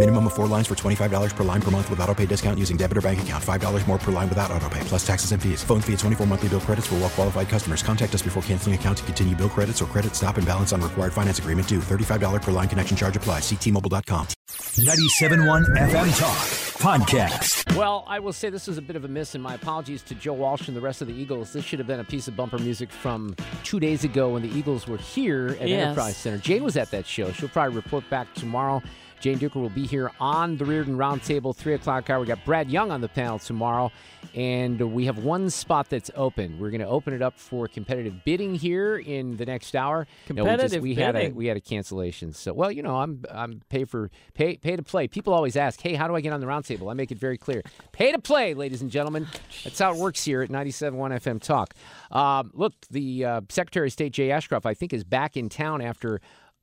Minimum of four lines for $25 per line per month with auto pay discount using debit or bank account. $5 more per line without auto pay, plus taxes and fees. Phone fee at 24 monthly bill credits for well qualified customers. Contact us before canceling account to continue bill credits or credit stop and balance on required finance agreement due. $35 per line connection charge applies. Ctmobile.com. 97.1 FM Talk Podcast. Well, I will say this was a bit of a miss, and my apologies to Joe Walsh and the rest of the Eagles. This should have been a piece of bumper music from two days ago when the Eagles were here at Yes. Enterprise Center. Jane was at that show. She'll probably report back tomorrow. Jane Dueker will be here on the Reardon Roundtable, 3 o'clock hour. We got Brad Young on the panel tomorrow, and we have one spot that's open. We're going to open it up for competitive bidding here in the next hour. No, we just- Competitive we had a bidding. we had a cancellation. So, well, you know, I'm I'm pay for pay pay to play. People always ask, "Hey, how do I get on the roundtable?" I make it very clear: pay to play, ladies and gentlemen. That's how it works here at 97.1 FM Talk. Um, look, the uh, Secretary of State Jay Ashcroft, I think, is back in town after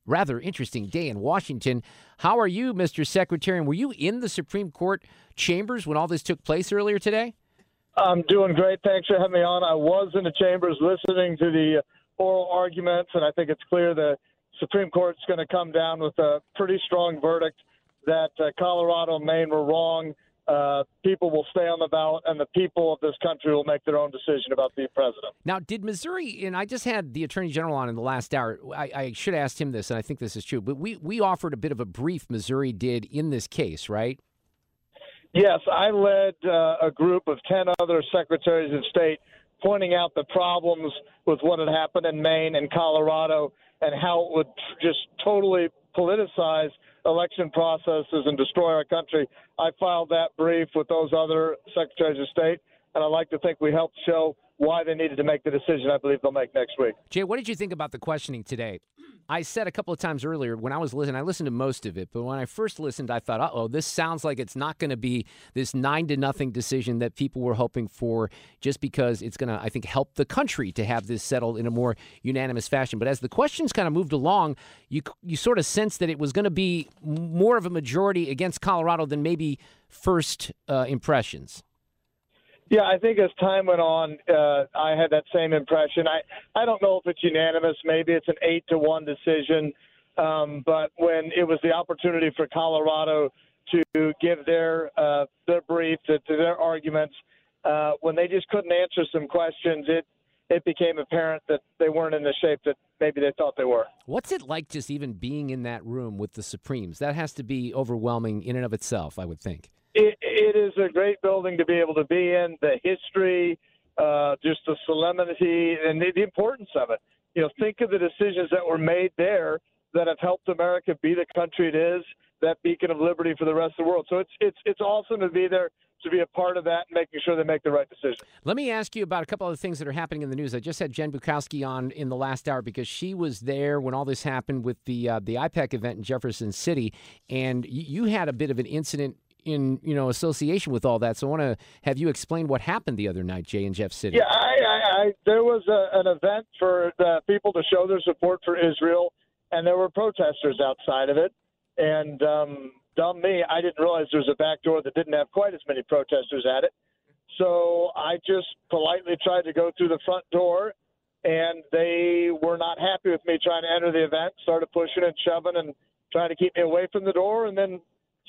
rather interesting day in Washington. How are you, Mr. Secretary? And were you in the Supreme Court chambers when all this took place earlier today? I'm doing great. Thanks for having me on. I was in the chambers listening to the oral arguments, and I think it's clear the Supreme Court's going to come down with a pretty strong verdict that uh, Colorado and Maine were wrong. Uh, people will stay on the ballot, and the people of this country will make their own decision about the president. Now, did Missouri, and I just had the Attorney General on in the last hour. I, I should have asked him this, and I think this is true, but we, we offered a bit of a brief Missouri did in this case, right? Yes, I led uh, a group of 10 other secretaries of state pointing out the problems with what had happened in Maine and Colorado and how it would just totally politicize election processes and destroy our country. I filed that brief with those other secretaries of state, and I like to think we helped show why they needed to make the decision I believe they'll make next week. Jay, what did you think about the questioning today? I said a couple of times earlier when I was listening, I listened to most of it, but when I first listened, I thought, uh oh, this sounds like it's not going to be this nine to nothing decision that people were hoping for just because it's going to, I think, help the country to have this settled in a more unanimous fashion. But as the questions kind of moved along, you, you sort of sensed that it was going to be more of a majority against Colorado than maybe first uh, impressions. Yeah, I think as time went on, uh, I had that same impression. I I don't know if it's unanimous. Maybe it's an eight to one decision. Um, but when it was the opportunity for Colorado to give their uh, their brief to, to their arguments, uh, when they just couldn't answer some questions, it it became apparent that they weren't in the shape that maybe they thought they were. What's it like just even being in that room with the Supremes? That has to be overwhelming in and of itself, I would think. It, it is a great building to be able to be in. The history, uh, just the solemnity, and the, the importance of it. You know, think of the decisions that were made there that have helped America be the country it is, that beacon of liberty for the rest of the world. So it's it's it's awesome to be there, to be a part of that, and making sure they make the right decision. Let me ask you about a couple other things that are happening in the news. I just had Jen Bukowski on in the last hour because she was there when all this happened with the uh, the AIPAC event in Jefferson City, and you had a bit of an incident in you know association with all that. So I want to have you explain what happened the other night, Jay, and Jeff City. Yeah, I, I, I there was a, an event for the people to show their support for Israel, and there were protesters outside of it. And um, dumb me, I didn't realize there was a back door that didn't have quite as many protesters at it. So I just politely tried to go through the front door, and they were not happy with me trying to enter the event. Started pushing and shoving and trying to keep me away from the door, and then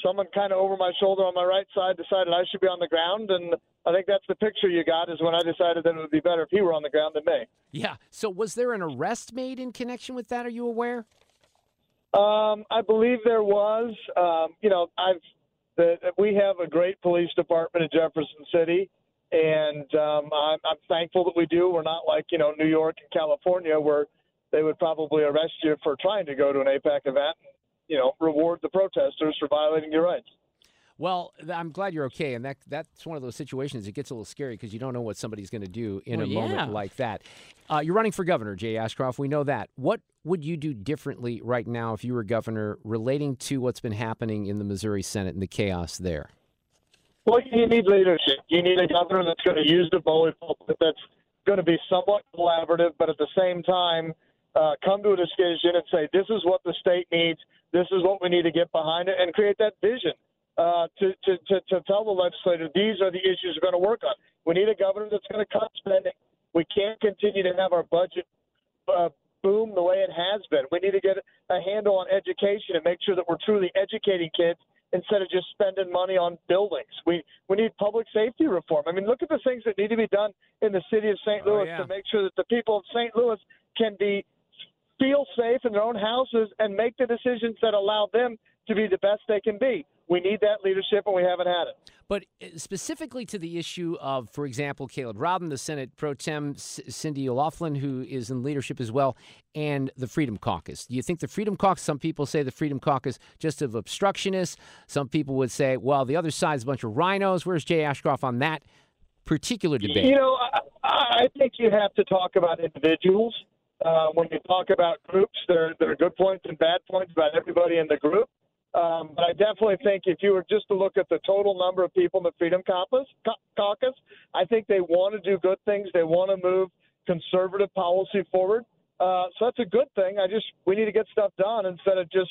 someone kind of over my shoulder on my right side decided I should be on the ground, and I think that's the picture you got is when I decided that it would be better if he were on the ground than me. Yeah. So was there an arrest made in connection with that? Are you aware? Um, I believe there was. Um, you know, I've the, we have a great police department in Jefferson City, and um, I'm, I'm thankful that we do. We're not like you know New York and California where they would probably arrest you for trying to go to an AIPAC event. You know, reward the protesters for violating your rights. Well, I'm glad you're okay, and that that's one of those situations. It gets a little scary because you don't know what somebody's going to do in Well, a yeah. moment like that. Uh, you're running for governor, Jay Ashcroft. We know that. What would you do differently right now if you were governor, relating to what's been happening in the Missouri Senate and the chaos there? Well, you need leadership. You need a governor that's going to use the bully pulpit, that's going to be somewhat collaborative, but at the same time, uh, come to a decision and say, this is what the state needs, this is what we need to get behind it, and create that vision uh, to, to, to, to tell the legislature these are the issues we're going to work on. We need a governor that's going to cut spending. We can't continue to have our budget uh, boom the way it has been. We need to get a handle on education and make sure that we're truly educating kids instead of just spending money on buildings. We we need public safety reform. I mean, look at the things that need to be done in the city of St. Oh, Louis yeah. to make sure that the people of St. Louis can be feel safe in their own houses and make the decisions that allow them to be the best they can be. We need that leadership, and we haven't had it. But uh, specifically to the issue of, for example, Caleb Rowden, the Senate pro tem, Cindy O'Laughlin, who is in leadership as well, and the Freedom Caucus. Do you think the Freedom Caucus, some people say the Freedom Caucus just of obstructionists. Some people would say, well, the other side's a bunch of rhinos. Where's Jay Ashcroft on that particular debate? You know, I, I think you have to talk about individuals. Uh, when you talk about groups, there, there are good points and bad points about everybody in the group. Um, but I definitely think if you were just to look at the total number of people in the Freedom Caucus, I think they want to do good things. They want to move conservative policy forward. Uh, so that's a good thing. I just we need to get stuff done instead of just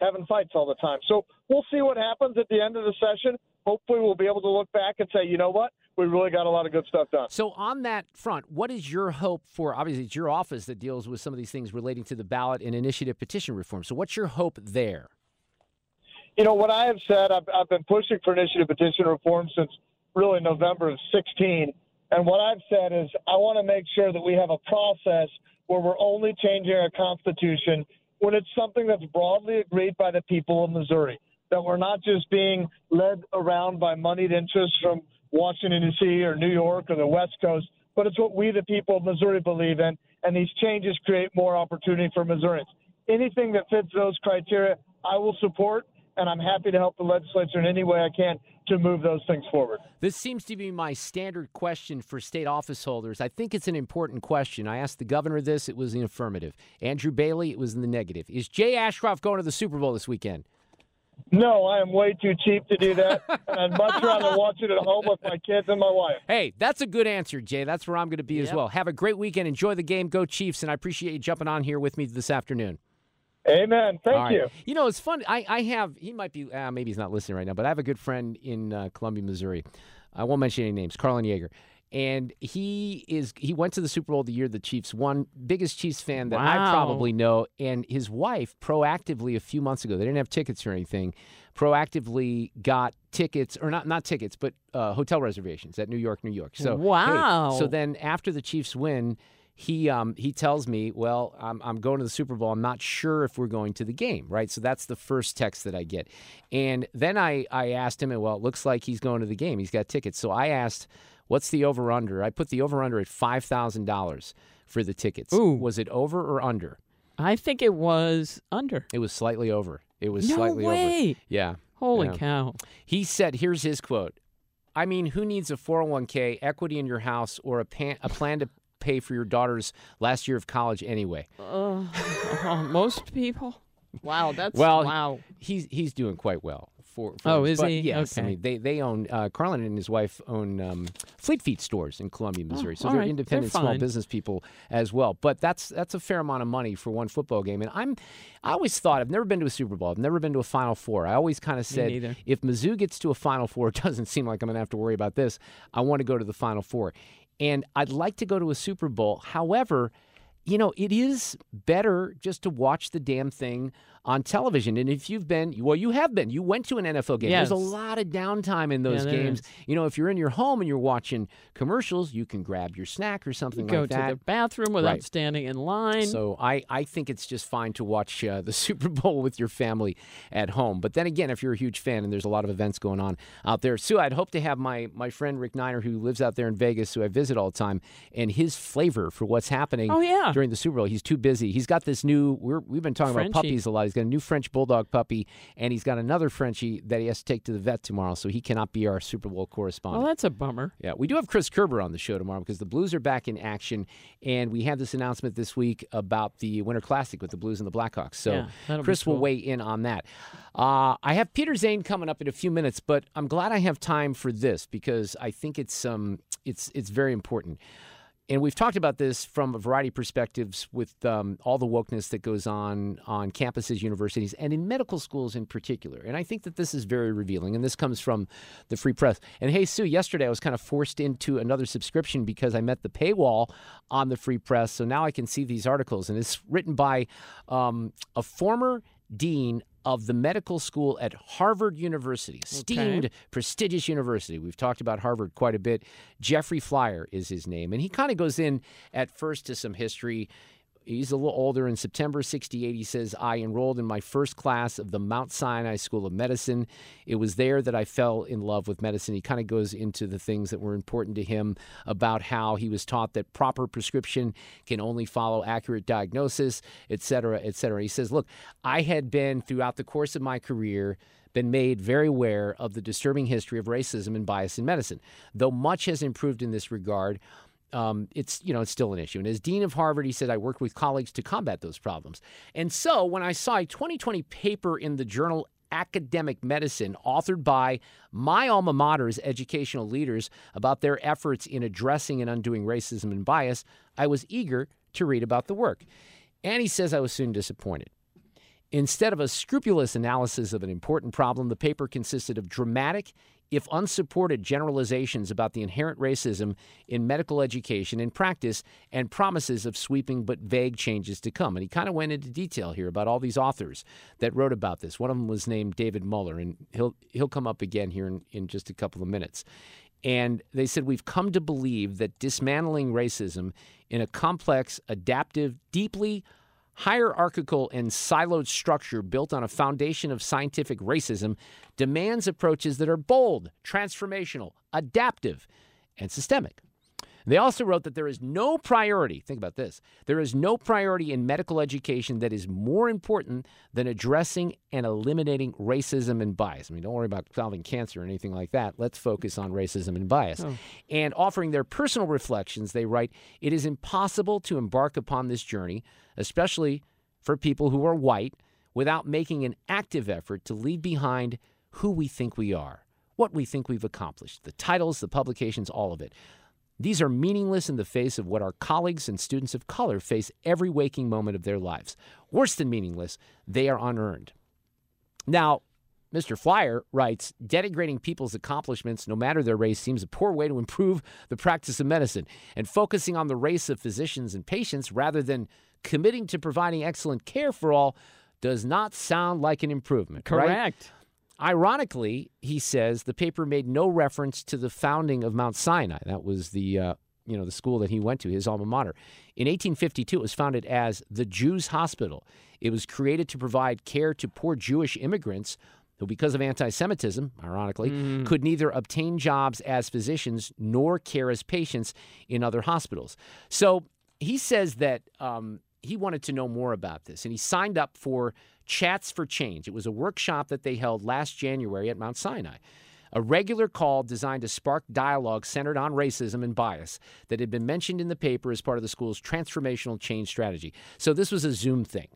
having fights all the time. So we'll see what happens at the end of the session. Hopefully, we'll be able to look back and say, you know what, we really got a lot of good stuff done. So, on that front, what is your hope for? Obviously, it's your office that deals with some of these things relating to the ballot and initiative petition reform. So, what's your hope there? you know what I have said. I've, I've been pushing for initiative petition reform since really November of 16. And what I've said is I want to make sure that we have a process where we're only changing our constitution when it's something that's broadly agreed by the people of Missouri. That we're not just being led around by moneyed interests from Washington D.C. or New York or the West Coast, but it's what we, the people of Missouri, believe in. And these changes create more opportunity for Missourians. Anything that fits those criteria, I will support and I'm happy to help the legislature in any way I can to move those things forward. This seems to be my standard question for state office holders. I think it's an important question. I asked the governor this, it was in affirmative. Andrew Bailey, it was in the negative. Is Jay Ashcroft going to the Super Bowl this weekend? No, I am way too cheap to do that, and I'd much rather watch it at home with my kids and my wife. Hey, that's a good answer, Jay. That's where I'm going to be as well. Have a great weekend. Enjoy the game. Go Chiefs. And I appreciate you jumping on here with me this afternoon. Amen. Thank All right. you. You know, it's fun. I, I have, he might be, uh, maybe he's not listening right now, but I have a good friend in uh, Columbia, Missouri. I won't mention any names, Carlin Yeager. And he is he went to the Super Bowl the year the Chiefs won. Biggest Chiefs fan that I probably know. And his wife proactively a few months ago, they didn't have tickets or anything, proactively got tickets or not not tickets, but uh, hotel reservations at New York, New York. So hey, Wow. so then after the Chiefs win, he um, he tells me, "Well, I'm I'm going to the Super Bowl. I'm not sure if we're going to the game, right?" So that's the first text that I get, and then I I asked him, and well, it looks like he's going to the game. He's got tickets. So I asked, "What's the over under?" I put the over under at five thousand dollars for the tickets. Ooh. Was it over or under? I think it was under. It was slightly over. It was No slightly over. way. Yeah. Holy Yeah. cow. He said, here's his quote. I mean, who needs a 401k, equity in your house, or a, pan, a plan to pay for your daughter's last year of college anyway? Uh, uh, most people? Wow, that's Well, wow. He's he's doing quite well. For, for Oh, is but he? Yes. I mean, they they own uh, Carlin and his wife own um, Fleet Feet stores in Columbia, Missouri. so Oh, all they're right. They're independent small business people as well. But that's that's a fair amount of money for one football game. And I'm I always thought I've never been to a Super Bowl. I've never been to a Final Four. I always kind of said if Mizzou gets to a Final Four, it doesn't seem like I'm going to have to worry about this. I want to go to the Final Four, and I'd like to go to a Super Bowl. However. You know, it is better just to watch the damn thing on television. And if you've been, well, you have been. You went to an NFL game. There's a lot of downtime in those Yeah, games. is. You know, if you're in your home and you're watching commercials, you can grab your snack or something Go like that. Go to the bathroom without Right. standing in line. So I, I think it's just fine to watch uh, the Super Bowl with your family at home. But then again, if you're a huge fan and there's a lot of events going on out there, Sue, I'd hope to have my my friend Rick Niner, who lives out there in Vegas, who I visit all the time, and his flavor for what's happening Oh, yeah. during the Super Bowl. He's too busy. He's got this new. We're, we've been talking Frenchie. about puppies a lot. He's got a new French bulldog puppy, and he's got another Frenchie that he has to take to the vet tomorrow, so he cannot be our Super Bowl correspondent. Well, that's a bummer. Yeah, we do have Chris Kerber on the show tomorrow because the Blues are back in action, and we had this announcement this week about the Winter Classic with the Blues and the Blackhawks. So Yeah, Chris will weigh in on that. Uh, I have Peder Zane coming up in a few minutes, but I'm glad I have time for this because I think it's um it's it's very important. And we've talked about this from a variety of perspectives with um, all the wokeness that goes on on campuses, universities, and in medical schools in particular. And I think that this is very revealing. And this comes from the Free Press. And hey, Sue, yesterday I was kind of forced into another subscription because I met the paywall on the Free Press. So now I can see these articles. And it's written by um, a former dean of the medical school at Harvard University, esteemed, prestigious university. We've talked about Harvard quite a bit. Jeffrey Flier is his name. And he kind of goes in at first to some history. He's a little older. In September 68, he says, I enrolled in my first class of the Mount Sinai School of Medicine. It was there that I fell in love with medicine. He kind of goes into the things that were important to him about how he was taught that proper prescription can only follow accurate diagnosis, et cetera, et cetera. He says, Look, I had been throughout the course of my career been made very aware of the disturbing history of racism and bias in medicine. Though much has improved in this regard, um, it's you know it's still an issue. And as dean of Harvard, he said I worked with colleagues to combat those problems. And so when I saw a 2020 paper in the journal Academic Medicine, authored by my alma mater's educational leaders about their efforts in addressing and undoing racism and bias, I was eager to read about the work. And he says I was soon disappointed. Instead of a scrupulous analysis of an important problem, the paper consisted of dramatic, if unsupported, generalizations about the inherent racism in medical education and practice and promises of sweeping but vague changes to come. And he kind of went into detail here about all these authors that wrote about this. One of them was named David Muller, and he'll, he'll come up again here in, in just a couple of minutes. And they said, We've come to believe that dismantling racism in a complex, adaptive, deeply hierarchical and siloed structure built on a foundation of scientific racism demands approaches that are bold, transformational, adaptive, and systemic. They also wrote that there is no priority, think about this, there is no priority in medical education that is more important than addressing and eliminating racism and bias. I mean, don't worry about solving cancer or anything like that. Let's focus on racism and bias. Oh. And offering their personal reflections, they write, it is impossible to embark upon this journey, especially for people who are white, without making an active effort to leave behind who we think we are, what we think we've accomplished, the titles, the publications, all of it. These are meaningless in the face of what our colleagues and students of color face every waking moment of their lives. Worse than meaningless, they are unearned. Now, Mr. Flier writes denigrating people's accomplishments, no matter their race, seems a poor way to improve the practice of medicine. And focusing on the race of physicians and patients rather than committing to providing excellent care for all does not sound like an improvement. Correct. right? Ironically, he says the paper made no reference to the founding of Mount Sinai. That was the uh, you know the school that he went to, his alma mater. In 1852, it was founded as the Jews' Hospital. It was created to provide care to poor Jewish immigrants who, because of anti-Semitism, ironically, could neither obtain jobs as physicians nor care as patients in other hospitals. So he says that um, he wanted to know more about this, and he signed up for Chats for Change. It was a workshop that they held last January at Mount Sinai. A regular call designed to spark dialogue centered on racism and bias that had been mentioned in the paper as part of the school's transformational change strategy. So this was a Zoom thing.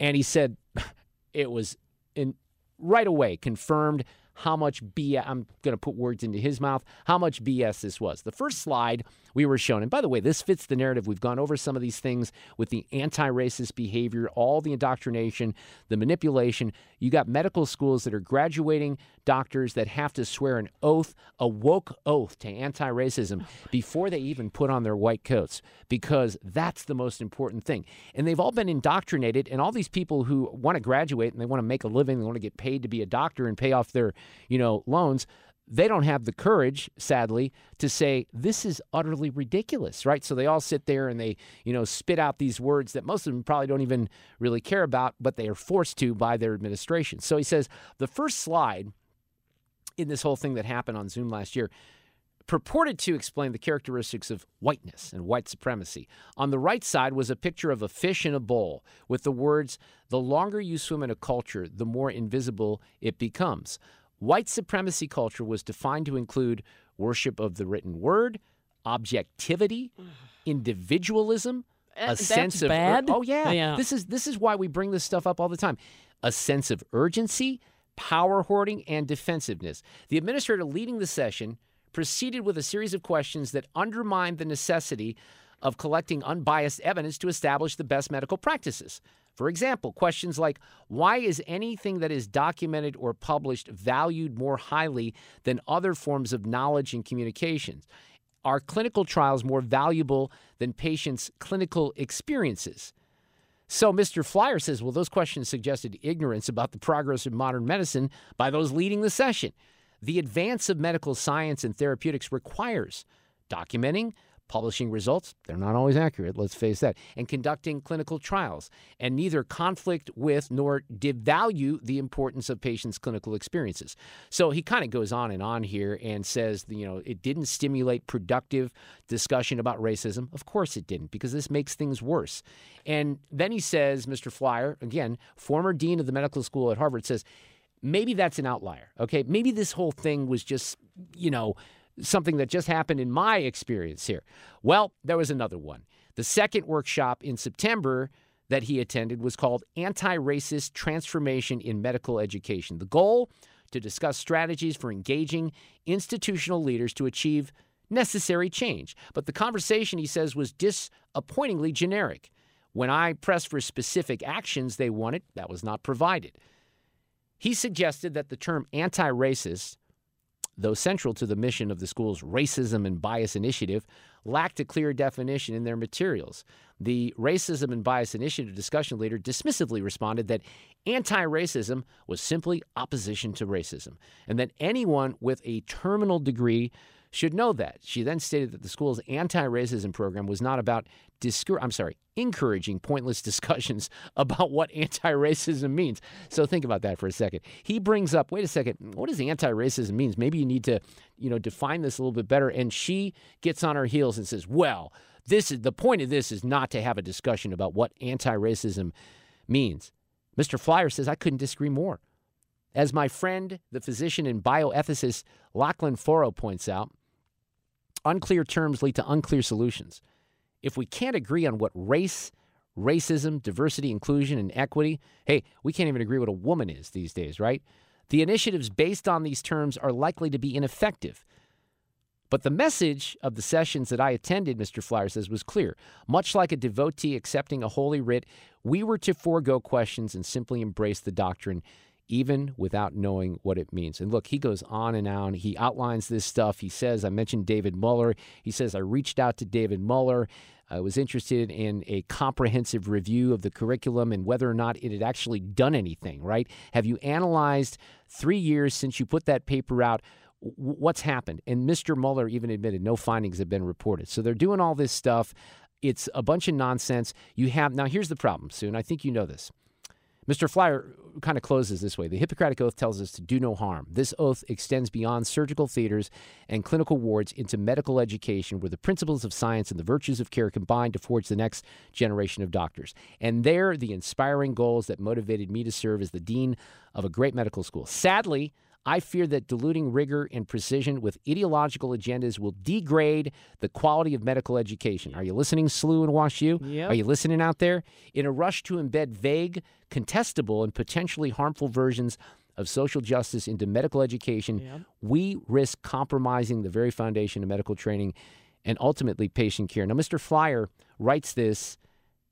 And he said it was in right away confirmed how much BS, I'm going to put words into his mouth, how much BS this was. The first slide we were shown, and by the way, this fits the narrative. We've gone over some of these things with the anti racist behavior, all the indoctrination, the manipulation. You got medical schools that are graduating doctors that have to swear an oath, a woke oath to anti racism before they even put on their white coats, because that's the most important thing. And they've all been indoctrinated, and all these people who want to graduate and they want to make a living, they want to get paid to be a doctor and pay off their, you know, loans. They don't have the courage, sadly, to say this is utterly ridiculous, right? So they all sit there and they, you know, spit out these words that most of them probably don't even really care about, but they are forced to by their administration. So he says the first slide in this whole thing that happened on Zoom last year purported to explain the characteristics of whiteness and white supremacy. On the right side was a picture of a fish in a bowl with the words, The longer you swim in a culture, the more invisible it becomes. White supremacy culture was defined to include worship of the written word, objectivity, individualism, eh, a that's sense of bad? oh yeah. Yeah. This is this is why we bring this stuff up all the time. A sense of urgency, power hoarding, and defensiveness. The administrator leading the session proceeded with a series of questions that undermined the necessity of collecting unbiased evidence to establish the best medical practices. For example, questions like why is anything that is documented or published valued more highly than other forms of knowledge and communications? Are clinical trials more valuable than patients' clinical experiences? So Mr. Flier says, well, those questions suggested ignorance about the progress of modern medicine by those leading the session. The advance of medical science and therapeutics requires documenting, publishing results. They're not always accurate, let's face that, and conducting clinical trials, and neither conflict with nor devalue the importance of patients' clinical experiences. So he kind of goes on and on here and says, you know, it didn't stimulate productive discussion about racism. Of course it didn't, because this makes things worse. And then he says, Mr. Flier, again, former dean of the medical school at Harvard, says, maybe that's an outlier. Okay. Maybe this whole thing was just, you know, something that just happened in my experience here. Well, there was another one. The second workshop in September that he attended was called Anti Racist Transformation in Medical Education. The goal to discuss strategies for engaging institutional leaders to achieve necessary change. But the conversation, he says, was disappointingly generic. When I pressed for specific actions they wanted, that was not provided. He suggested that the term anti racist, though central to the mission of the school's Racism and Bias Initiative, lacked a clear definition in their materials. The Racism and Bias Initiative discussion leader dismissively responded that anti racism was simply opposition to racism, and that anyone with a terminal degree should know that. She then stated that the school's anti-racism program was not about discour- I'm sorry, encouraging pointless discussions about what anti-racism means. So think about that for a second. He brings up, wait a second, what does anti-racism means? Maybe you need to, you know, define this a little bit better. And she gets on her heels and says, well, this is the point of this is not to have a discussion about what anti-racism means. Mr. Flier says I couldn't disagree more. As my friend, the physician and bioethicist Lachlan Forrow points out, unclear terms lead to unclear solutions. If we can't agree on what race, racism, diversity, inclusion, and equity, hey, we can't even agree what a woman is these days, right? The initiatives based on these terms are likely to be ineffective. But the message of the sessions that I attended, Mr. Flier says, was clear. Much like a devotee accepting a holy writ, we were to forego questions and simply embrace the doctrine even without knowing what it means. And look, he goes on and on. He outlines this stuff. He says, I mentioned David Muller. He says, I reached out to David Muller. I was interested in a comprehensive review of the curriculum and whether or not it had actually done anything, right? Have you analyzed three years since you put that paper out? What's happened? And Mr. Muller even admitted no findings have been reported. So they're doing all this stuff. It's a bunch of nonsense. You have now. Here's the problem, Sue, and I think you know this. Mr. Flier kind of closes this way. The Hippocratic Oath tells us to do no harm. This oath extends beyond surgical theaters and clinical wards into medical education, where the principles of science and the virtues of care combine to forge the next generation of doctors. And there, are the inspiring goals that motivated me to serve as the dean of a great medical school. Sadly, I fear that diluting rigor and precision with ideological agendas will degrade the quality of medical education. Are you listening, SLU and WashU? Yep. Are you listening out there? In a rush to embed vague, contestable, and potentially harmful versions of social justice into medical education, Yep. we risk compromising the very foundation of medical training and ultimately patient care. Now, Mr. Flier writes this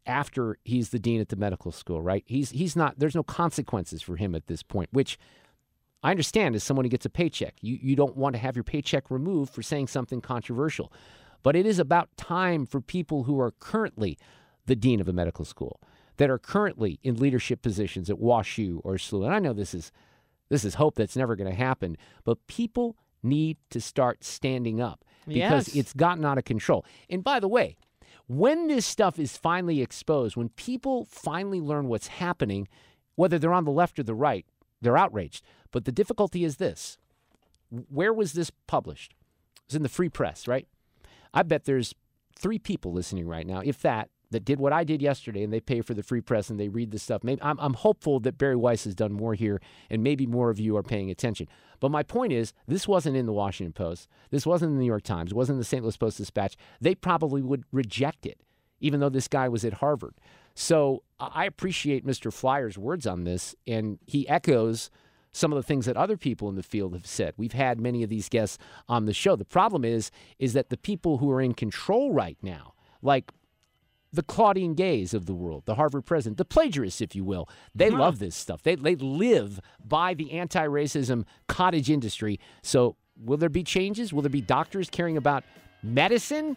after he's the dean at the medical school, right? He's he's not there's no consequences for him at this point, which I understand as someone who gets a paycheck. You you don't want to have your paycheck removed for saying something controversial. But it is about time for people who are currently the dean of a medical school, that are currently in leadership positions at WashU or SLU. And I know this is this is hope that's never going to happen, but people need to start standing up because Yes. it's gotten out of control. And by the way, when this stuff is finally exposed, when people finally learn what's happening, whether they're on the left or the right, they're outraged. But the difficulty is this where was this published? It was in the free press, right? I bet there's three people listening right now, if that, that did what I did yesterday and they pay for the free press and they read the stuff. Maybe I'm, I'm hopeful that Bari Weiss has done more here and maybe more of you are paying attention. But my point is, this wasn't in the Washington Post. This wasn't in the New York Times. It wasn't the St. Louis Post Dispatch. They probably would reject it, even though this guy was at Harvard. So I appreciate Mr. Flier's words on this, and he echoes some of the things that other people in the field have said. We've had many of these guests on the show. The problem is, is that the people who are in control right now, like the Claudine Gays of the world, the Harvard president, the plagiarists, if you will. They Yeah. love this stuff. They, they live by the anti racism cottage industry. So, will there be changes? Will there be doctors caring about medicine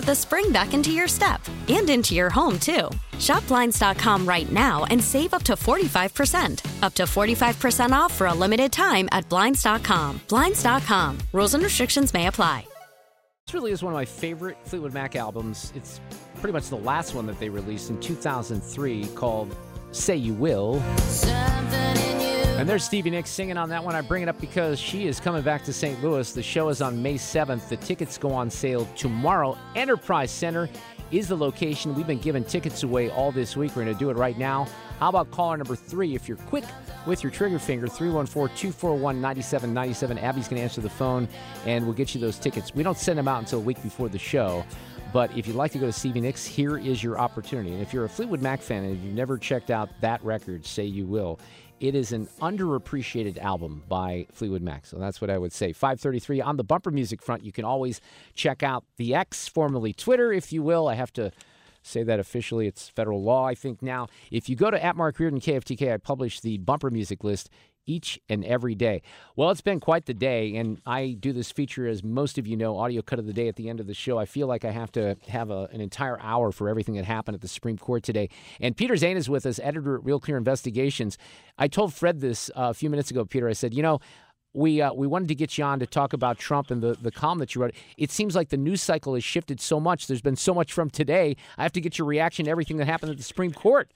the spring back into your step and into your home, too. Shop Blinds.com right now and save up to 45%. Up to 45% off for a limited time at Blinds.com. Blinds.com. Rules and restrictions may apply. This really is one of my favorite Fleetwood Mac albums. It's pretty much the last one that they released in 2003 called Say You Will. And there's Stevie Nicks singing on that one. I bring it up because she is coming back to St. Louis. The show is on May 7th. The tickets go on sale tomorrow. Enterprise Center is the location. We've been giving tickets away all this week. We're going to do it right now. How about caller number three? If you're quick with your trigger finger, 314 241 9797. Abby's going to answer the phone and we'll get you those tickets. We don't send them out until a week before the show. But if you'd like to go to Stevie Nicks, here is your opportunity. And if you're a Fleetwood Mac fan and you've never checked out that record, Say You Will, it is an underappreciated album by Fleetwood Mac. So that's what I would say. 533 on the bumper music front. You can always check out the X, formerly Twitter, if you will. I have to say that officially. It's federal law, I think, now. If you go to at Mark Reardon KFTK, I publish the bumper music list each and every day. Well, it's been quite the day, and I do this feature, as most of you know, audio cut of the day at the end of the show. I feel like I have to have a, an entire hour for everything that happened at the Supreme Court today. And Peder Zane is with us, editor at Real Clear Investigations. I told Fred this uh, a few minutes ago, Peder. I said, you know, we uh, we wanted to get you on to talk about Trump and the, the column that you wrote. It seems like the news cycle has shifted so much. There's been so much from today. I have to get your reaction to everything that happened at the Supreme Court.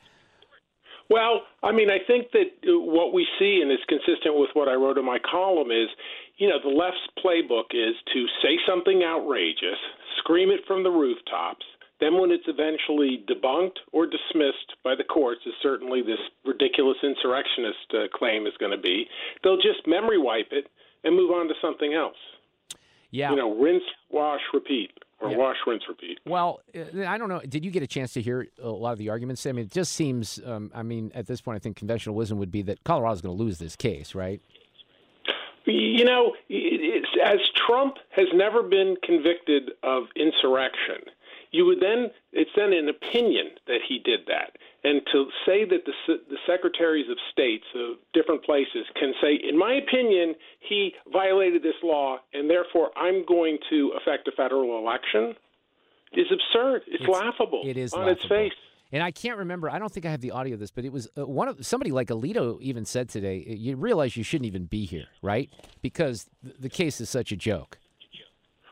Well, I mean, I think that uh, what we see, and it's consistent with what I wrote in my column, is you know, the left's playbook is to say something outrageous, scream it from the rooftops. Then, when it's eventually debunked or dismissed by the courts, as certainly this ridiculous insurrectionist uh, claim is going to be, they'll just memory wipe it and move on to something else. Yeah. You know, rinse, wash, repeat, or Yeah. wash, rinse, repeat. Well, uh, I don't know. Did you get a chance to hear a lot of the arguments? I mean, it just seems. Um, I mean, at this point, I think conventional wisdom would be that Colorado's going to lose this case, right? You know, it's, as Trump has never been convicted of insurrection, you would then, it's then an opinion that he did that. And to say that the, the secretaries of states of different places can say, in my opinion, he violated this law, and therefore I'm going to affect a federal election, is absurd. It's, It's- laughable it is on its face. And I can't remember. I don't think I have the audio of this, but it was uh, one of somebody like Alito even said today. You realize you shouldn't even be here, right? Because the case is such a joke.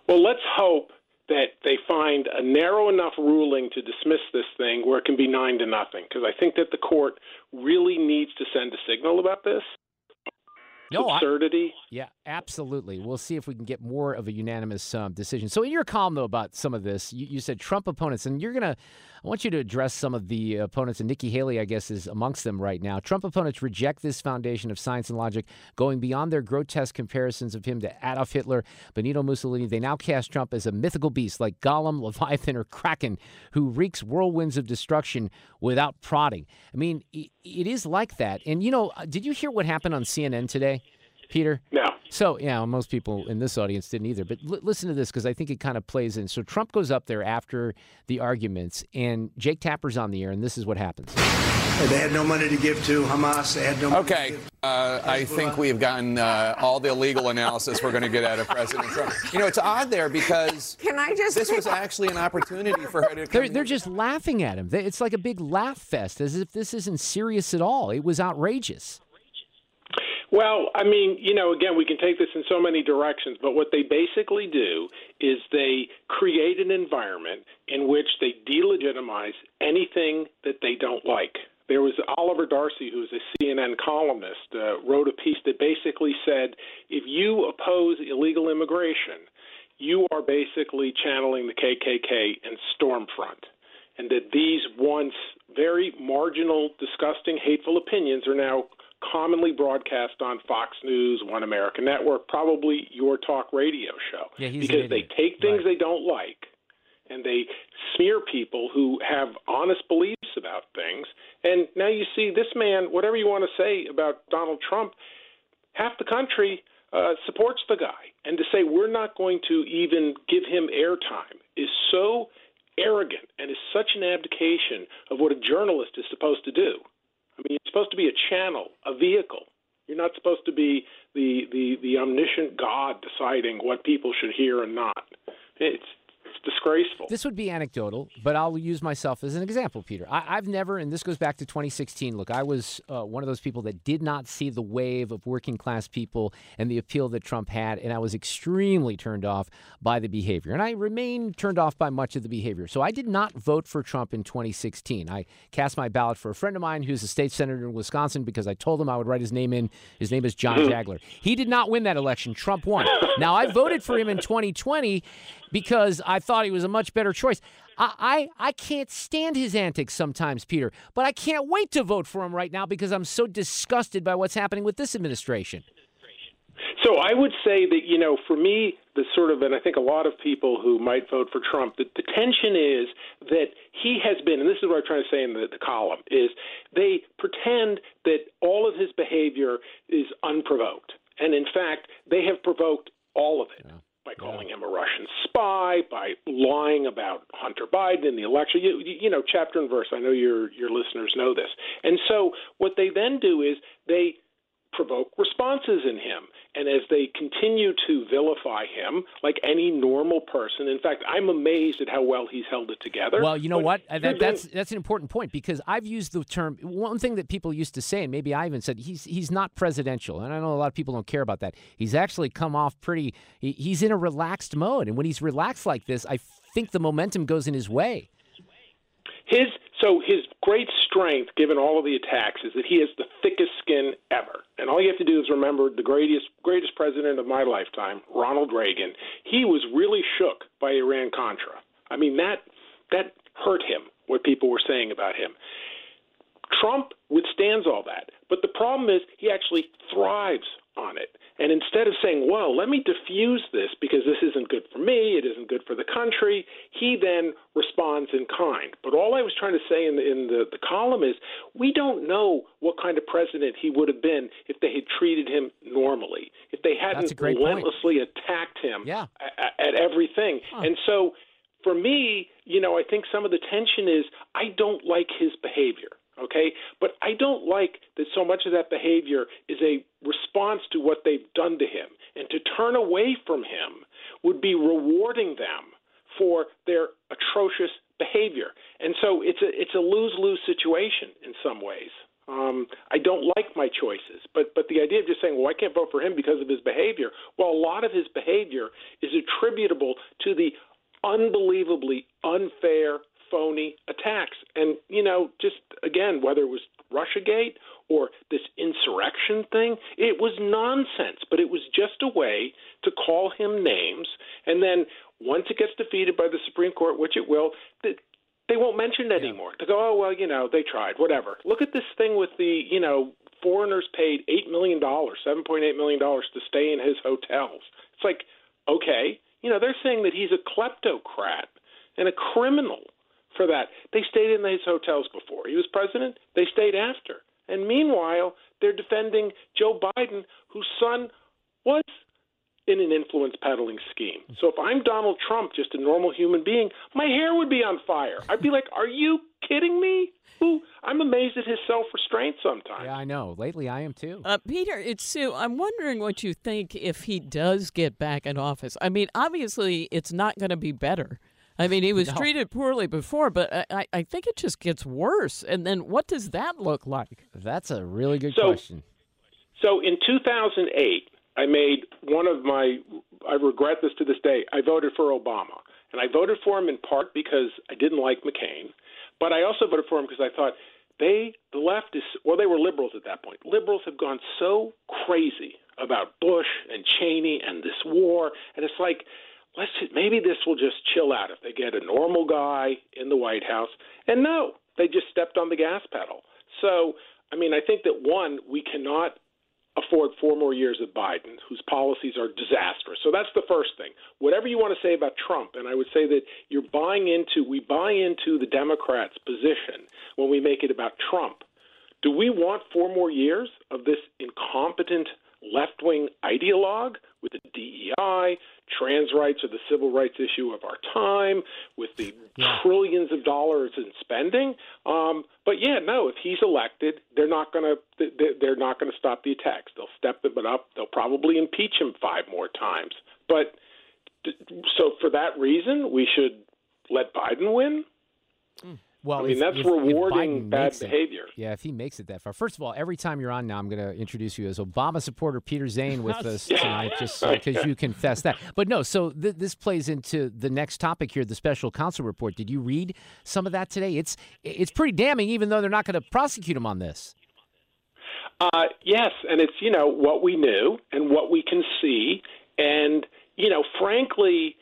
Well, let's hope that they find a narrow enough ruling to dismiss this thing where it can be nine to nothing. Because I think that the court really needs to send a signal about this. No, I- absurdity. Yeah, absolutely. We'll see if we can get more of a unanimous um, decision. So, in your column, though, about some of this, you, you said Trump opponents, and you're going to, I want you to address some of the opponents, and Nikki Haley, I guess, is amongst them right now. Trump opponents reject this foundation of science and logic, going beyond their grotesque comparisons of him to Adolf Hitler, Benito Mussolini. They now cast Trump as a mythical beast like Gollum, Leviathan, or Kraken, who wreaks whirlwinds of destruction without prodding. I mean, i- it is like that. And, you know, uh, did you hear what happened on CNN today? Peder? No. So, yeah, most people in this audience didn't either. But li- listen to this because I think it kind of plays in. So, Trump goes up there after the arguments, and Jake Tapper's on the air, and this is what happens. They had no money to give to Hamas. They had no. Money Okay, uh, I think we've gotten uh, all the legal analysis we're going to get out of President Trump. You know, it's odd there because Can I just? this was actually an opportunity for her to. They're, they're just laughing at him. It's like a big laugh fest, as if this isn't serious at all. It was outrageous. Well, I mean, you know, again, we can take this in so many directions, but what they basically do is they create an environment in which they delegitimize anything that they don't like. There was Oliver Darcy, who's a CNN columnist, uh, wrote a piece that basically said if you oppose illegal immigration, you are basically channeling the KKK and Stormfront. And that these once very marginal, disgusting, hateful opinions are now commonly broadcast on Fox News, One American Network, probably your talk radio show. Yeah, because they take things they don't like and they smear people who have honest beliefs about things. And now you see this man, whatever you want to say about Donald Trump, half the country uh, supports the guy. And to say we're not going to even give him airtime is so arrogant and is such an abdication of what a journalist is supposed to do. I mean, you're supposed to be a channel, a vehicle. You're not supposed to be the, the, the omniscient God deciding what people should hear and not. It's, it's disgraceful. This would be anecdotal, but I'll use myself as an example, Peder. I, I've never, and this goes back to 2016. Look, I was uh, one of those people that did not see the wave of working class people and the appeal that Trump had, and I was extremely turned off by the behavior. And I remain turned off by much of the behavior. So I did not vote for Trump in 2016. I cast my ballot for a friend of mine who's a state senator in Wisconsin because I told him I would write his name in. His name is John Jagler. He did not win that election. Trump won. Now, I voted for him in 2020 because I thought he was a much better choice. I, I, I can't stand his antics sometimes, Peder, but I can't wait to vote for him right now because I'm so disgusted by what's happening with this administration. So I would say that, you know, for me, the sort of, and I think a lot of people who might vote for Trump, the, the tension is that he has been, and this is what I'm trying to say in the, the column, is they pretend that all of his behavior is unprovoked. And in fact, they have provoked all of it. By calling him a Russian spy, by lying about Hunter Biden in the election, you, you know, chapter and verse. I know your your listeners know this, and so what they then do is they provoke responses in him. And as they continue to vilify him, like any normal person, in fact, I'm amazed at how well he's held it together. Well, you know But what? That, that's that's an important point because I've used the term. One thing that people used to say, and maybe I even said, he's he's not presidential, and I know a lot of people don't care about that. He's actually come off pretty. He, he's in a relaxed mode, and when he's relaxed like this, I think the momentum goes in his way. His so his great strength, given all of the attacks, is that he has the thickest skin ever. And all you have to do is remember the greatest greatest president of my lifetime, Ronald Reagan. He was really shook by Iran Contra. I mean that that hurt him what people were saying about him. Trump withstands all that, but the problem is he actually thrives on it. And instead of saying, well, let me diffuse this because this isn't good for me, it isn't good for the country, he then responds in kind. But all I was trying to say in the, in the, the column is we don't know what kind of president he would have been if they had treated him normally, if they hadn't great point. relentlessly attacked him Yeah. at, at everything. And so for me, you know, I think some of the tension is I don't like his behavior. Okay, but I don't like that so much of that behavior is a response to what they've done to him, and to turn away from him would be rewarding them for their atrocious behavior. And so it's a it's a lose lose situation in some ways. Um, I don't like my choices, but but the idea of just saying, well, I can't vote for him because of his behavior. Well, a lot of his behavior is attributable to the unbelievably unfair, phony attacks. And you know, just again, whether it was RussiaGate or this insurrection thing, it was nonsense. But it was just a way to call him names, and then once it gets defeated by the Supreme Court, which it will, they won't mention it anymore. They go, oh well, you know, they tried, whatever. Look at this thing with the, you know, foreigners paid eight million dollars, seven point eight million dollars to stay in his hotels. It's like, okay, you know, they're saying that he's a kleptocrat and a criminal for that. They stayed in his hotels before he was president. They stayed after, and meanwhile, they're defending Joe Biden, whose son was in an influence peddling scheme. So if I'm Donald Trump, just a normal human being, my hair would be on fire. I'd be like, "Are you kidding me?" Ooh, I'm amazed at his self-restraint sometimes. Yeah, I know. Lately, I am too. Uh, Peder, it's Sue. I'm wondering what you think if he does get back in office. I mean, obviously, it's not going to be better. I mean, he was No. treated poorly before, but I- I, I think it just gets worse. And then what does that look like? That's a really good So- question. So in 2008, I made one of my, I regret this to this day, I voted for Obama. And I voted for him in part because I didn't like McCain, but I also voted for him because I thought they, the left is, well, they were liberals at that point. Liberals have gone so crazy about Bush and Cheney and this war. And it's like, let's maybe this will just chill out if they get a normal guy in the White House. And no, they just stepped on the gas pedal. So, I mean, I think that one, we cannot afford four more years of Biden, whose policies are disastrous. So that's the first thing. Whatever you want to say about Trump, and I would say that you're buying into, we buy into the Democrats' position when we make it about Trump. Do we want four more years of this incompetent left wing ideologue with the DEI, trans rights are the civil rights issue of our time, with the trillions of dollars in spending? Um, but yeah, no, if he's elected, they're not going to they're not going to stop the attacks. They'll step it up. They'll probably impeach him five more times. But so for that reason, we should let Biden win. Well, I mean if- that's if- if rewarding Biden bad makes it- behavior. yeah, if he makes it that far. First of all, every time you're on now, I'm going to introduce you as Obama supporter Peder Zane with us tonight, just because you confess that. But no, so th- this plays into the next topic here, the special counsel report. Did you read some of that today? It's it's pretty damning, even though they're not going to prosecute him on this. Uh, yes, and it's you know what we knew and what we can see, and you know, frankly,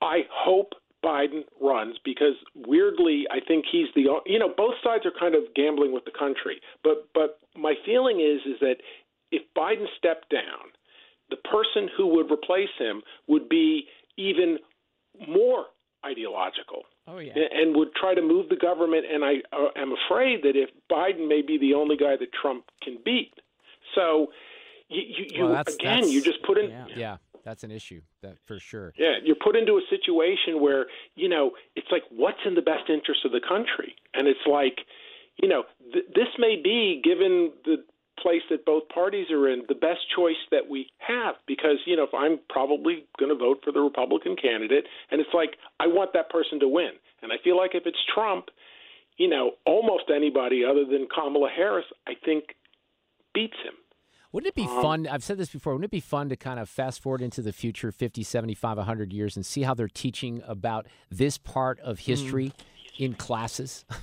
I hope Biden runs because weirdly, I think he's the you know both sides are kind of gambling with the country, but but my feeling is is that if Biden stepped down, the person who would replace him would be even more ideological Oh, yeah. and- would try to move the government. And I uh, am afraid that if Biden may be the only guy that Trump can beat, so you, you, Well, that's- again, that's- you just put in. Yeah, that's an issue that for sure. Yeah, you're put into a situation where you know it's like what's in the best interest of the country, and it's like, you know, th- this may be given the place that both parties are in the best choice that we have because you know if I'm probably going to vote for the Republican candidate, and it's like I want that person to win, and I feel like if it's Trump, you know, almost anybody other than Kamala Harris, I think beats him. Wouldn't it be Um, fun? I've said this before. Wouldn't it be fun to kind of fast forward into the future 50, 75, 100 years and see how they're teaching about this part of history in classes?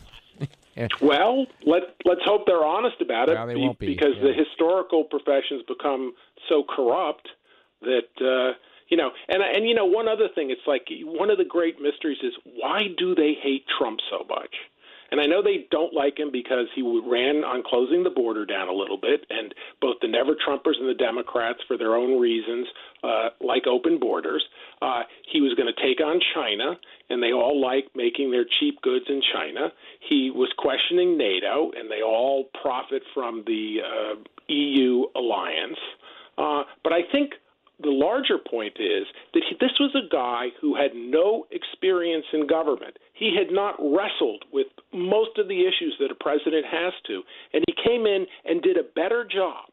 Well, let let's hope they're honest about it, Well, they won't be, because yeah. the historical profession's become so corrupt that uh, you know. And and you know, one other thing, it's like one of the great mysteries is why do they hate Trump so much? And I know they don't like him because he ran on closing the border down a little bit, and both the Never Trumpers and the Democrats, for their own reasons, uh, like open borders. Uh, he was going to take on China, and they all like making their cheap goods in China. He was questioning NATO, and they all profit from the uh, EU alliance. Uh, but I think the larger point is that he, this was a guy who had no experience in government. He had not wrestled with most of the issues that a president has to, and he came in and did a better job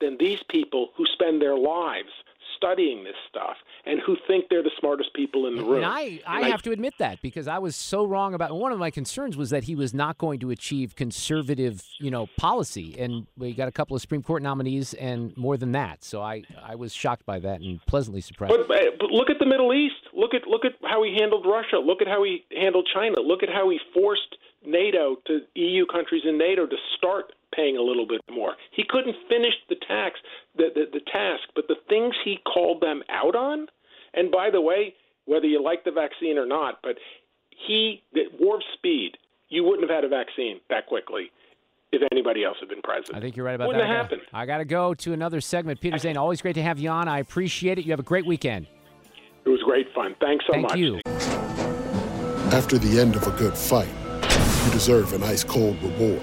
than these people who spend their lives studying this stuff and who think they're the smartest people in the room. And I, I And have to admit that because I was so wrong about one of my concerns was that he was not going to achieve conservative, you know, policy. And we got a couple of Supreme Court nominees and more than that. So I, I was shocked by that and pleasantly surprised. But, but look at the Middle East. Look at look at how he handled Russia. Look at how he handled China. Look at how he forced NATO to EU countries in NATO to start paying a little bit more. He couldn't finish the tax the, the the task, but the things he called them out on. And by the way, whether you like the vaccine or not, but he at warp speed, you wouldn't have had a vaccine that quickly if anybody else had been president. I think you're right about Wouldn't that. have I gotta- happened. I got to go to another segment. Peder Zane, always great to have you on. I appreciate it. You have a great weekend. It was great fun. Thanks so much. Thank much. you. After the end of a good fight, you deserve an ice cold reward.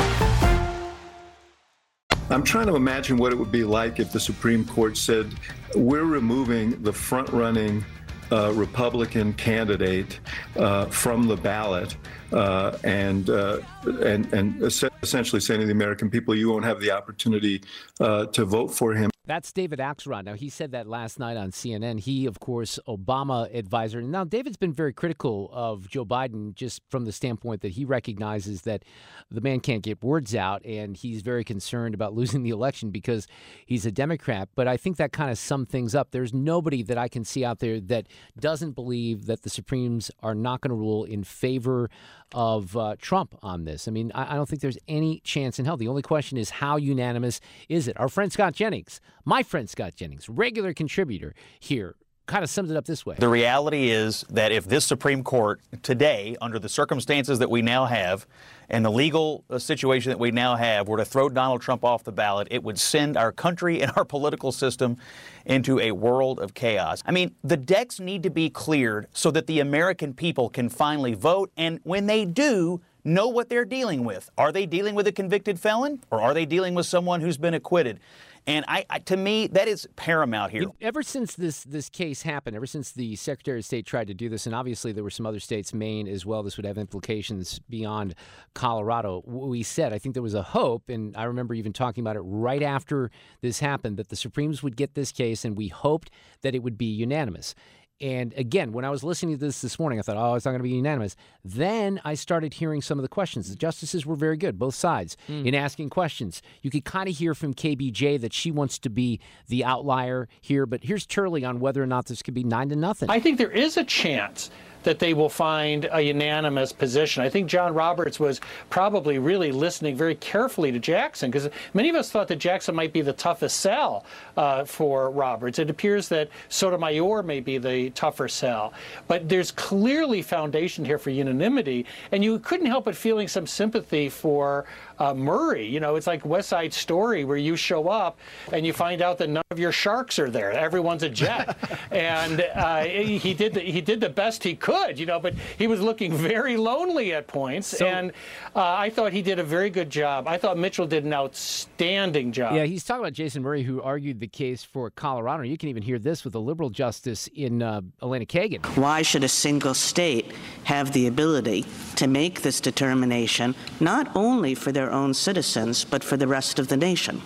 I'm trying to imagine what it would be like if the Supreme Court said, we're removing the front running uh, Republican candidate uh, from the ballot uh, and, uh, and, and essentially saying to the American people, you won't have the opportunity uh, to vote for him. That's David Axelrod. Now, he said that last night on CNN. He, of course, Obama advisor. Now, David's been very critical of Joe Biden just from the standpoint that he recognizes that the man can't get words out and he's very concerned about losing the election because he's a Democrat. But I think that kind of sums things up. There's nobody that I can see out there that doesn't believe that the Supremes are not going to rule in favor of uh, Trump on this. I mean, I, I don't think there's any chance in hell. The only question is how unanimous is it? Our friend Scott Jennings, my friend Scott Jennings, regular contributor here, kind of sums it up this way. The reality is that if this Supreme Court today, under the circumstances that we now have and the legal uh, situation that we now have, were to throw Donald Trump off the ballot, it would send our country and our political system into a world of chaos. I mean, the decks need to be cleared so that the American people can finally vote. And when they do, know what they're dealing with. Are they dealing with a convicted felon or are they dealing with someone who's been acquitted? And I, I to me, that is paramount here. Ever since this this case happened, ever since the Secretary of State tried to do this, and obviously there were some other states, Maine as well, this would have implications beyond Colorado. We said, I think there was a hope, and I remember even talking about it right after this happened, that the Supremes would get this case, and we hoped that it would be unanimous. And again, when I was listening to this this morning, I thought, oh, it's not going to be unanimous. Then I started hearing some of the questions. The justices were very good, both sides, Hmm. in asking questions. You could kind of hear from KBJ that she wants to be the outlier here. But here's Turley on whether or not this could be nine to nothing. I think there is a chance that they will find a unanimous position. I think John Roberts was probably really listening very carefully to Jackson because many of us thought that Jackson might be the toughest sell uh, for Roberts. It appears that Sotomayor may be the tougher sell. But there's clearly foundation here for unanimity, and you couldn't help but feeling some sympathy for uh, Murray. You know, it's like West Side Story where you show up and you find out that none of your sharks are there. Everyone's a jet, and uh, he did the, he did the best he could. You know, but he was looking very lonely at points, and uh, I thought he did a very good job. I thought Mitchell did an outstanding job. Yeah, he's talking about Jason Murray, who argued the case for Colorado. You can even hear this with a liberal justice in uh, Elena Kagan. Why should a single state have the ability to make this determination, not only for their own citizens, but for the rest of the nation?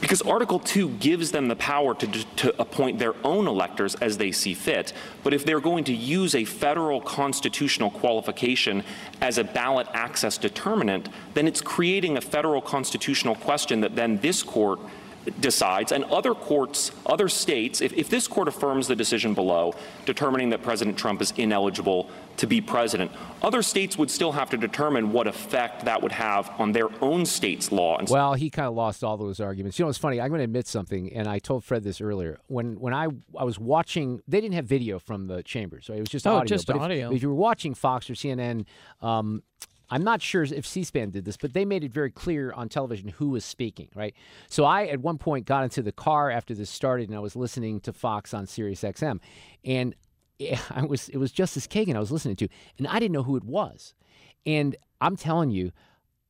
Because Article 2 gives them the power to, to appoint their own electors as they see fit. But if they're going to use a federal constitutional qualification as a ballot access determinant, then it's creating a federal constitutional question that then this court decides, and other courts, other states, if, if this court affirms the decision below, determining that President Trump is ineligible to be president, other states would still have to determine what effect that would have on their own state's law. And well, he kind of lost all those arguments. You know, it's funny. I'm going to admit something, and I told Fred this earlier. When when I I was watching, they didn't have video from the chamber, so it was just oh, audio. just but audio. If, if you were watching Fox or CNN, um, I'm not sure if C-SPAN did this, but they made it very clear on television who was speaking, right? So I, at one point, got into the car after this started, and I was listening to Fox on Sirius XM, and I was it was Justice Kagan I was listening to, and I didn't know who it was, and I'm telling you,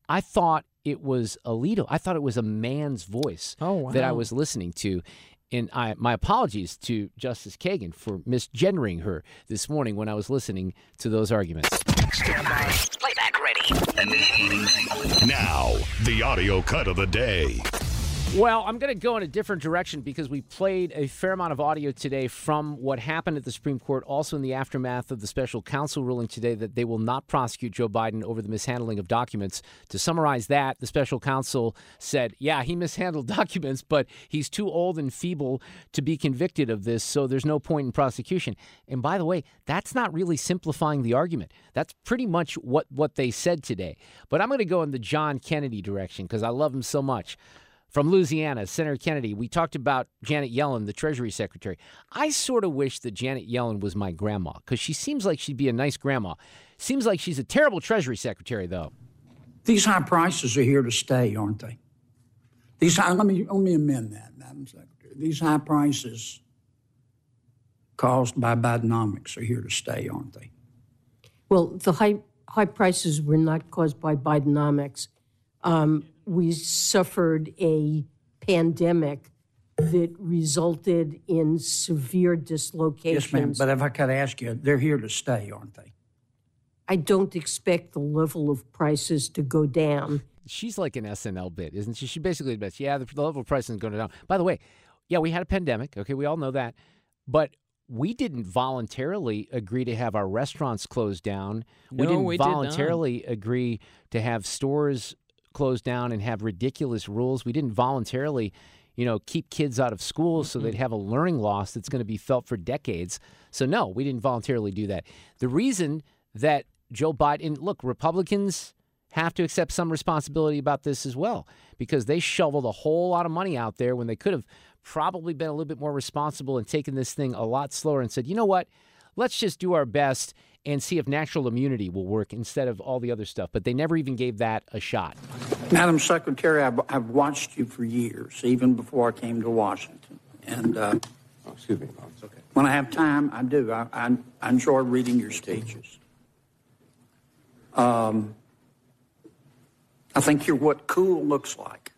I thought it was Alito. I thought it was a man's voice oh, wow. that I was listening to. And I, my apologies to Justice Kagan for misgendering her this morning when I was listening to those arguments. Playback ready. Now, the audio cut of the day. Well, I'm going to go in a different direction because we played a fair amount of audio today from what happened at the Supreme Court, also in the aftermath of the special counsel ruling today that they will not prosecute Joe Biden over the mishandling of documents. To summarize that, the special counsel said, yeah, he mishandled documents, but he's too old and feeble to be convicted of this, so there's no point in prosecution. And by the way, that's not really simplifying the argument. That's pretty much what, what they said today. But I'm going to go in the John Kennedy direction because I love him so much from Louisiana, Senator Kennedy. We talked about Janet Yellen, the Treasury Secretary. I sort of wish that Janet Yellen was my grandma because she seems like she'd be a nice grandma. Seems like she's a terrible Treasury Secretary, though. These high prices are here to stay, aren't they? These high, let me let me amend that, Madam Secretary. These high prices caused by Bidenomics are here to stay, aren't they? Well, the high high prices were not caused by Bidenomics. Um, we suffered a pandemic that resulted in severe dislocations. Yes, ma'am. But if I could ask you, they're here to stay, aren't they? I don't expect the level of prices to go down. She's like an SNL bit, isn't she? She basically admits, yeah, the level of prices is going down. By the way, yeah, we had a pandemic. Okay, we all know that. But we didn't voluntarily agree to have our restaurants closed down. No, we didn't we did not. voluntarily agree to have stores closed down and have ridiculous rules. We didn't voluntarily, you know, keep kids out of school so they'd have a learning loss that's going to be felt for decades. So no, we didn't voluntarily do that. The reason that Joe Biden, look, Republicans have to accept some responsibility about this as well because they shoveled a whole lot of money out there when they could have probably been a little bit more responsible and taken this thing a lot slower and said, you know what? Let's just do our best and see if natural immunity will work instead of all the other stuff. But they never even gave that a shot. Madam Secretary, I've, I've watched you for years, even before I came to Washington. And uh, oh, excuse me, Bob. It's okay. when I have time, I do. I, I, I enjoy reading your speeches. Um, I think you're what cool looks like.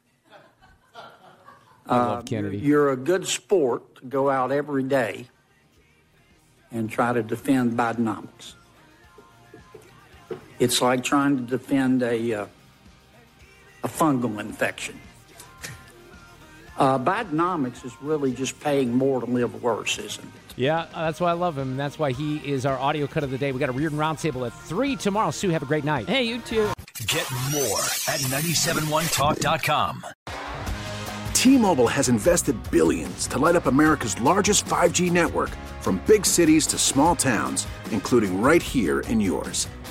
I love Uh, Kennedy. You're, you're a good sport to go out every day and try to defend Bidenomics. It's like trying to defend a, uh, a fungal infection. Uh, Bidenomics is really just paying more to live worse, isn't it? Yeah, that's why I love him. And that's why he is our audio cut of the day. We got a Reardon Roundtable at 3 tomorrow. Sue, have a great night. Hey, you too. Get more at 971talk.com. T-Mobile has invested billions to light up America's largest 5G network from big cities to small towns, including right here in yours.